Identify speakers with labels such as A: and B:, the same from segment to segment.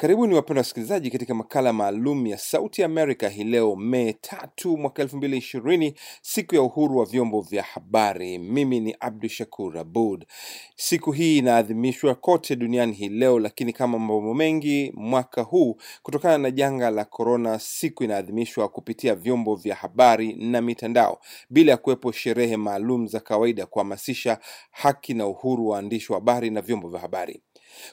A: Karibuni wapenda wasikilizaji katika makala maalum ya Sauti Amerika hii leo Mei tatu mwaka elfu mbili ishirini, siku ya uhuru wa vyombo vya habari. Mimi ni Abdu Shakur Abud. Siku hii inaadhimishwa kote duniani hii leo, lakini kama mambo mengi mwaka huu, kutokana na janga la korona, siku inaadhimishwa kupitia vyombo vya habari na mitandao, bila ya kuwepo sherehe maalum za kawaida kuhamasisha haki na uhuru wa waandishi wa habari na vyombo vya habari.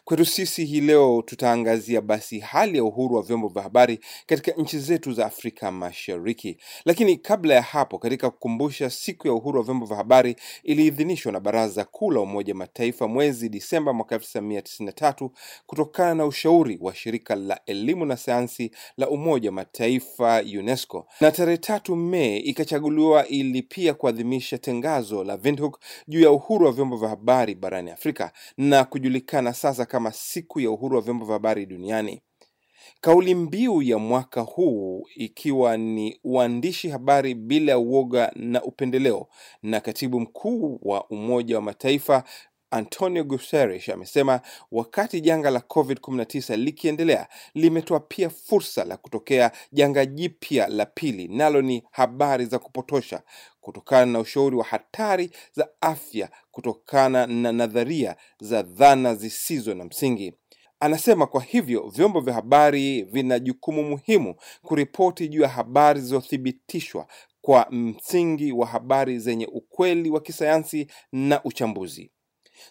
A: Kwetu sisi hii leo tutaangazia basi hali ya uhuru wa vyombo vya habari katika nchi zetu za Afrika Mashariki. Lakini kabla ya hapo, katika kukumbusha siku ya uhuru wa vyombo vya habari iliidhinishwa na Baraza Kuu la Umoja Mataifa mwezi Disemba mwaka 1993 kutokana na ushauri wa shirika la elimu na sayansi la Umoja Mataifa UNESCO, na tarehe tatu Mei ikachaguliwa ili pia kuadhimisha tangazo la Windhoek juu ya uhuru wa vyombo vya habari barani Afrika na kujulikana sasa kama siku ya uhuru wa vyombo vya habari duniani. Kauli mbiu ya mwaka huu ikiwa ni uandishi habari bila ya uoga na upendeleo, na katibu mkuu wa Umoja wa Mataifa Antonio Guterres amesema wakati janga la COVID-19 likiendelea limetoa pia fursa la kutokea janga jipya la pili, nalo ni habari za kupotosha kutokana na ushauri wa hatari za afya kutokana na nadharia za dhana zisizo na msingi. Anasema kwa hivyo vyombo vya habari vina jukumu muhimu kuripoti juu ya habari zilizothibitishwa kwa msingi wa habari zenye ukweli wa kisayansi na uchambuzi.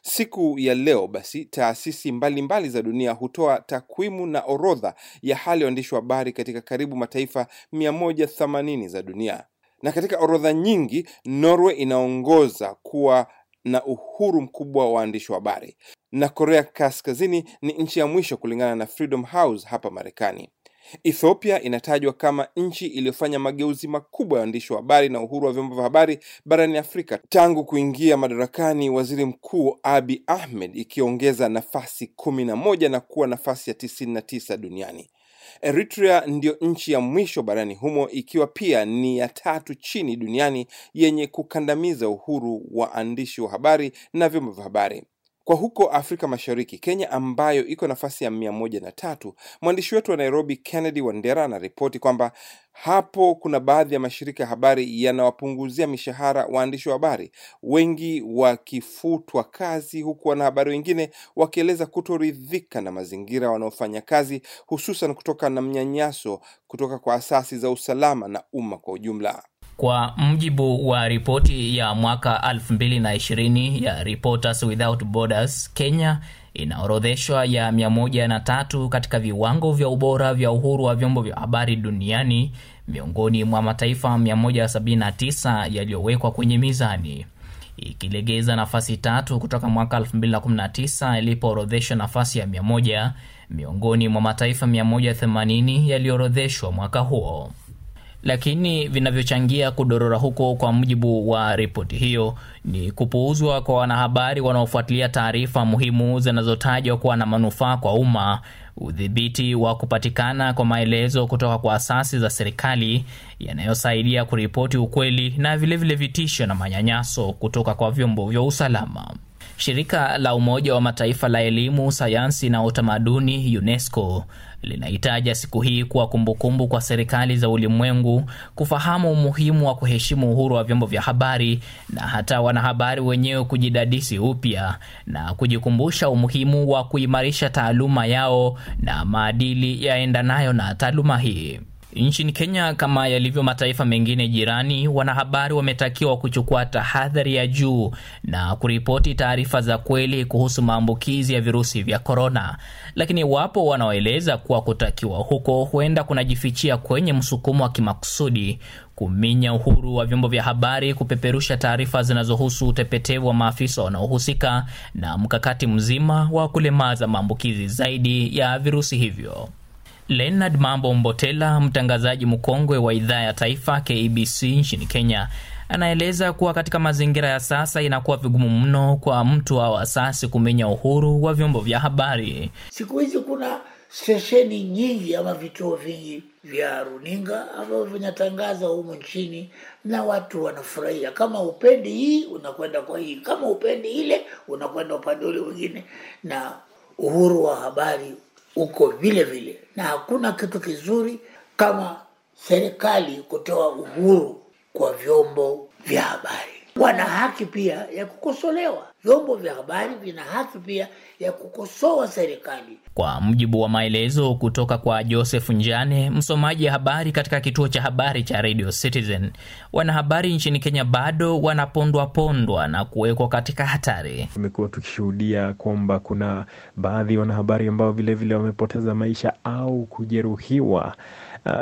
A: Siku ya leo basi, taasisi mbalimbali mbali za dunia hutoa takwimu na orodha ya hali ya waandishi wa habari katika karibu mataifa 180 za dunia, na katika orodha nyingi Norway inaongoza kuwa na uhuru mkubwa wa waandishi wa habari, na Korea Kaskazini ni nchi ya mwisho kulingana na Freedom House hapa Marekani. Ethiopia inatajwa kama nchi iliyofanya mageuzi makubwa ya waandishi wa habari na uhuru wa vyombo vya habari barani Afrika tangu kuingia madarakani waziri mkuu Abi Ahmed, ikiongeza nafasi kumi na moja na kuwa nafasi ya tisini na tisa duniani. Eritrea ndiyo nchi ya mwisho barani humo ikiwa pia ni ya tatu chini duniani yenye kukandamiza uhuru wa waandishi wa habari na vyombo vya habari. Kwa huko Afrika Mashariki, Kenya ambayo iko nafasi ya mia moja na tatu, mwandishi wetu wa Nairobi Kennedy Wandera anaripoti kwamba hapo kuna baadhi ya mashirika ya habari yanawapunguzia mishahara waandishi wa habari, wengi wakifutwa kazi, huku wanahabari wengine wakieleza kutoridhika na mazingira wanaofanya kazi, hususan kutoka na mnyanyaso kutoka kwa asasi za usalama na umma kwa ujumla.
B: Kwa mjibu wa ripoti ya mwaka 2020 ya Reporters Without Borders, Kenya inaorodheshwa ya 103 katika viwango vya ubora vya uhuru wa vyombo vya habari duniani miongoni mwa mataifa 179 yaliyowekwa kwenye mizani, ikilegeza nafasi tatu kutoka mwaka 2019 ilipoorodheshwa nafasi ya 100 miongoni mwa mataifa 180 yaliyoorodheshwa mwaka huo lakini vinavyochangia kudorora huko, kwa mujibu wa ripoti hiyo, ni kupuuzwa kwa wanahabari wanaofuatilia taarifa muhimu zinazotajwa kuwa na manufaa kwa umma, udhibiti wa kupatikana kwa maelezo kutoka kwa asasi za serikali yanayosaidia kuripoti ukweli, na vilevile vitisho na manyanyaso kutoka kwa vyombo vya usalama. Shirika la Umoja wa Mataifa la Elimu, Sayansi na Utamaduni, UNESCO, linahitaja siku hii kuwa kumbukumbu kwa serikali za ulimwengu kufahamu umuhimu wa kuheshimu uhuru wa vyombo vya habari na hata wanahabari wenyewe kujidadisi upya na kujikumbusha umuhimu wa kuimarisha taaluma yao na maadili yaendanayo na taaluma hii. Nchini Kenya, kama yalivyo mataifa mengine jirani, wanahabari wametakiwa kuchukua tahadhari ya juu na kuripoti taarifa za kweli kuhusu maambukizi ya virusi vya korona. Lakini wapo wanaoeleza kuwa kutakiwa huko huenda kunajifichia kwenye msukumo wa kimakusudi kuminya uhuru wa vyombo vya habari kupeperusha taarifa zinazohusu utepetevu wa maafisa wanaohusika na mkakati mzima wa kulemaza maambukizi zaidi ya virusi hivyo. Leonard Mambo Mbotela, mtangazaji mkongwe wa idhaa ya taifa KBC nchini Kenya, anaeleza kuwa katika mazingira ya sasa inakuwa vigumu mno kwa mtu au asasi kumenya uhuru wa vyombo vya habari.
C: Siku hizi kuna stesheni nyingi ama vituo vingi vya runinga ambavyo vinatangaza humu nchini na watu wanafurahia. Kama upendi hii unakwenda kwa hii, kama upendi ile unakwenda upande ule mwingine, na uhuru wa habari uko vile vile, na hakuna kitu kizuri kama serikali kutoa uhuru kwa vyombo vya habari. Wana haki pia ya kukosolewa. Vyombo vya habari vina haki pia ya kukosoa serikali.
B: Kwa mujibu wa maelezo kutoka kwa Joseph Njane, msomaji habari katika kituo cha habari cha Radio Citizen, wanahabari nchini Kenya bado wanapondwa pondwa na kuwekwa katika hatari.
D: Tumekuwa tukishuhudia kwamba kuna baadhi ya wanahabari ambao vilevile wamepoteza maisha au kujeruhiwa,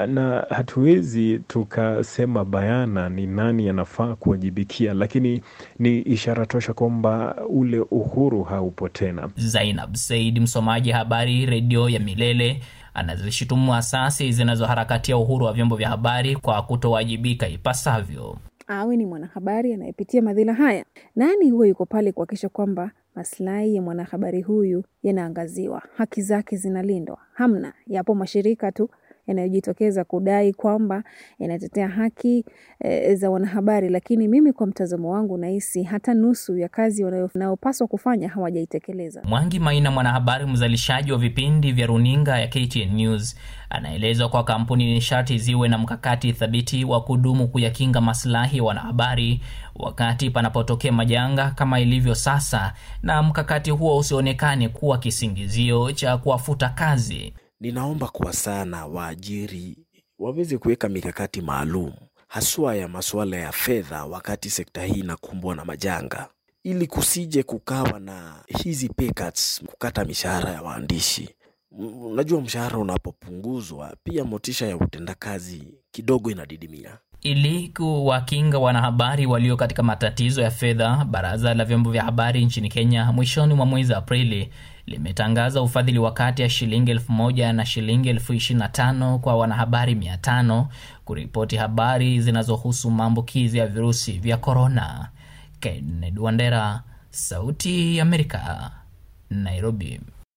D: na hatuwezi tukasema bayana ni nani anafaa kuwajibikia, lakini ni ishara tosha kwamba ule uhuru haupo tena.
B: Zainab Said, msomaji habari redio ya Milele, anazishutumu asasi zinazoharakatia uhuru wa vyombo vya habari kwa kutowajibika ipasavyo.
E: Awe ni mwanahabari anayepitia madhila haya, nani huwa yuko pale kuhakikisha kwamba maslahi ya mwanahabari huyu yanaangaziwa, haki zake zinalindwa? Hamna. Yapo mashirika tu yanayojitokeza kudai kwamba yanatetea haki e, za wanahabari, lakini mimi kwa mtazamo wangu nahisi hata nusu ya kazi wanayopaswa kufanya hawajaitekeleza.
B: Mwangi Maina, mwanahabari mzalishaji wa vipindi vya runinga ya KTN News, anaelezwa kwa kampuni ni sharti ziwe na mkakati thabiti wa kudumu kuyakinga maslahi ya wanahabari wakati panapotokea majanga kama ilivyo sasa, na mkakati huo usionekane kuwa kisingizio cha kuwafuta kazi.
F: Ninaomba kwa sana waajiri waweze kuweka mikakati maalum haswa ya masuala ya fedha wakati sekta hii inakumbwa na majanga, ili kusije kukawa na hizi pay cuts, kukata mishahara ya waandishi. Unajua, mshahara unapopunguzwa pia motisha ya utendakazi kidogo inadidimia.
B: Ili kuwakinga wanahabari walio katika matatizo ya fedha, baraza la vyombo vya habari nchini Kenya mwishoni mwa mwezi Aprili limetangaza ufadhili wa kati ya shilingi elfu moja na shilingi elfu ishirini na tano kwa wanahabari mia tano kuripoti habari zinazohusu maambukizi ya virusi vya korona. Kennedy Wandera, Sauti ya Amerika, Nairobi.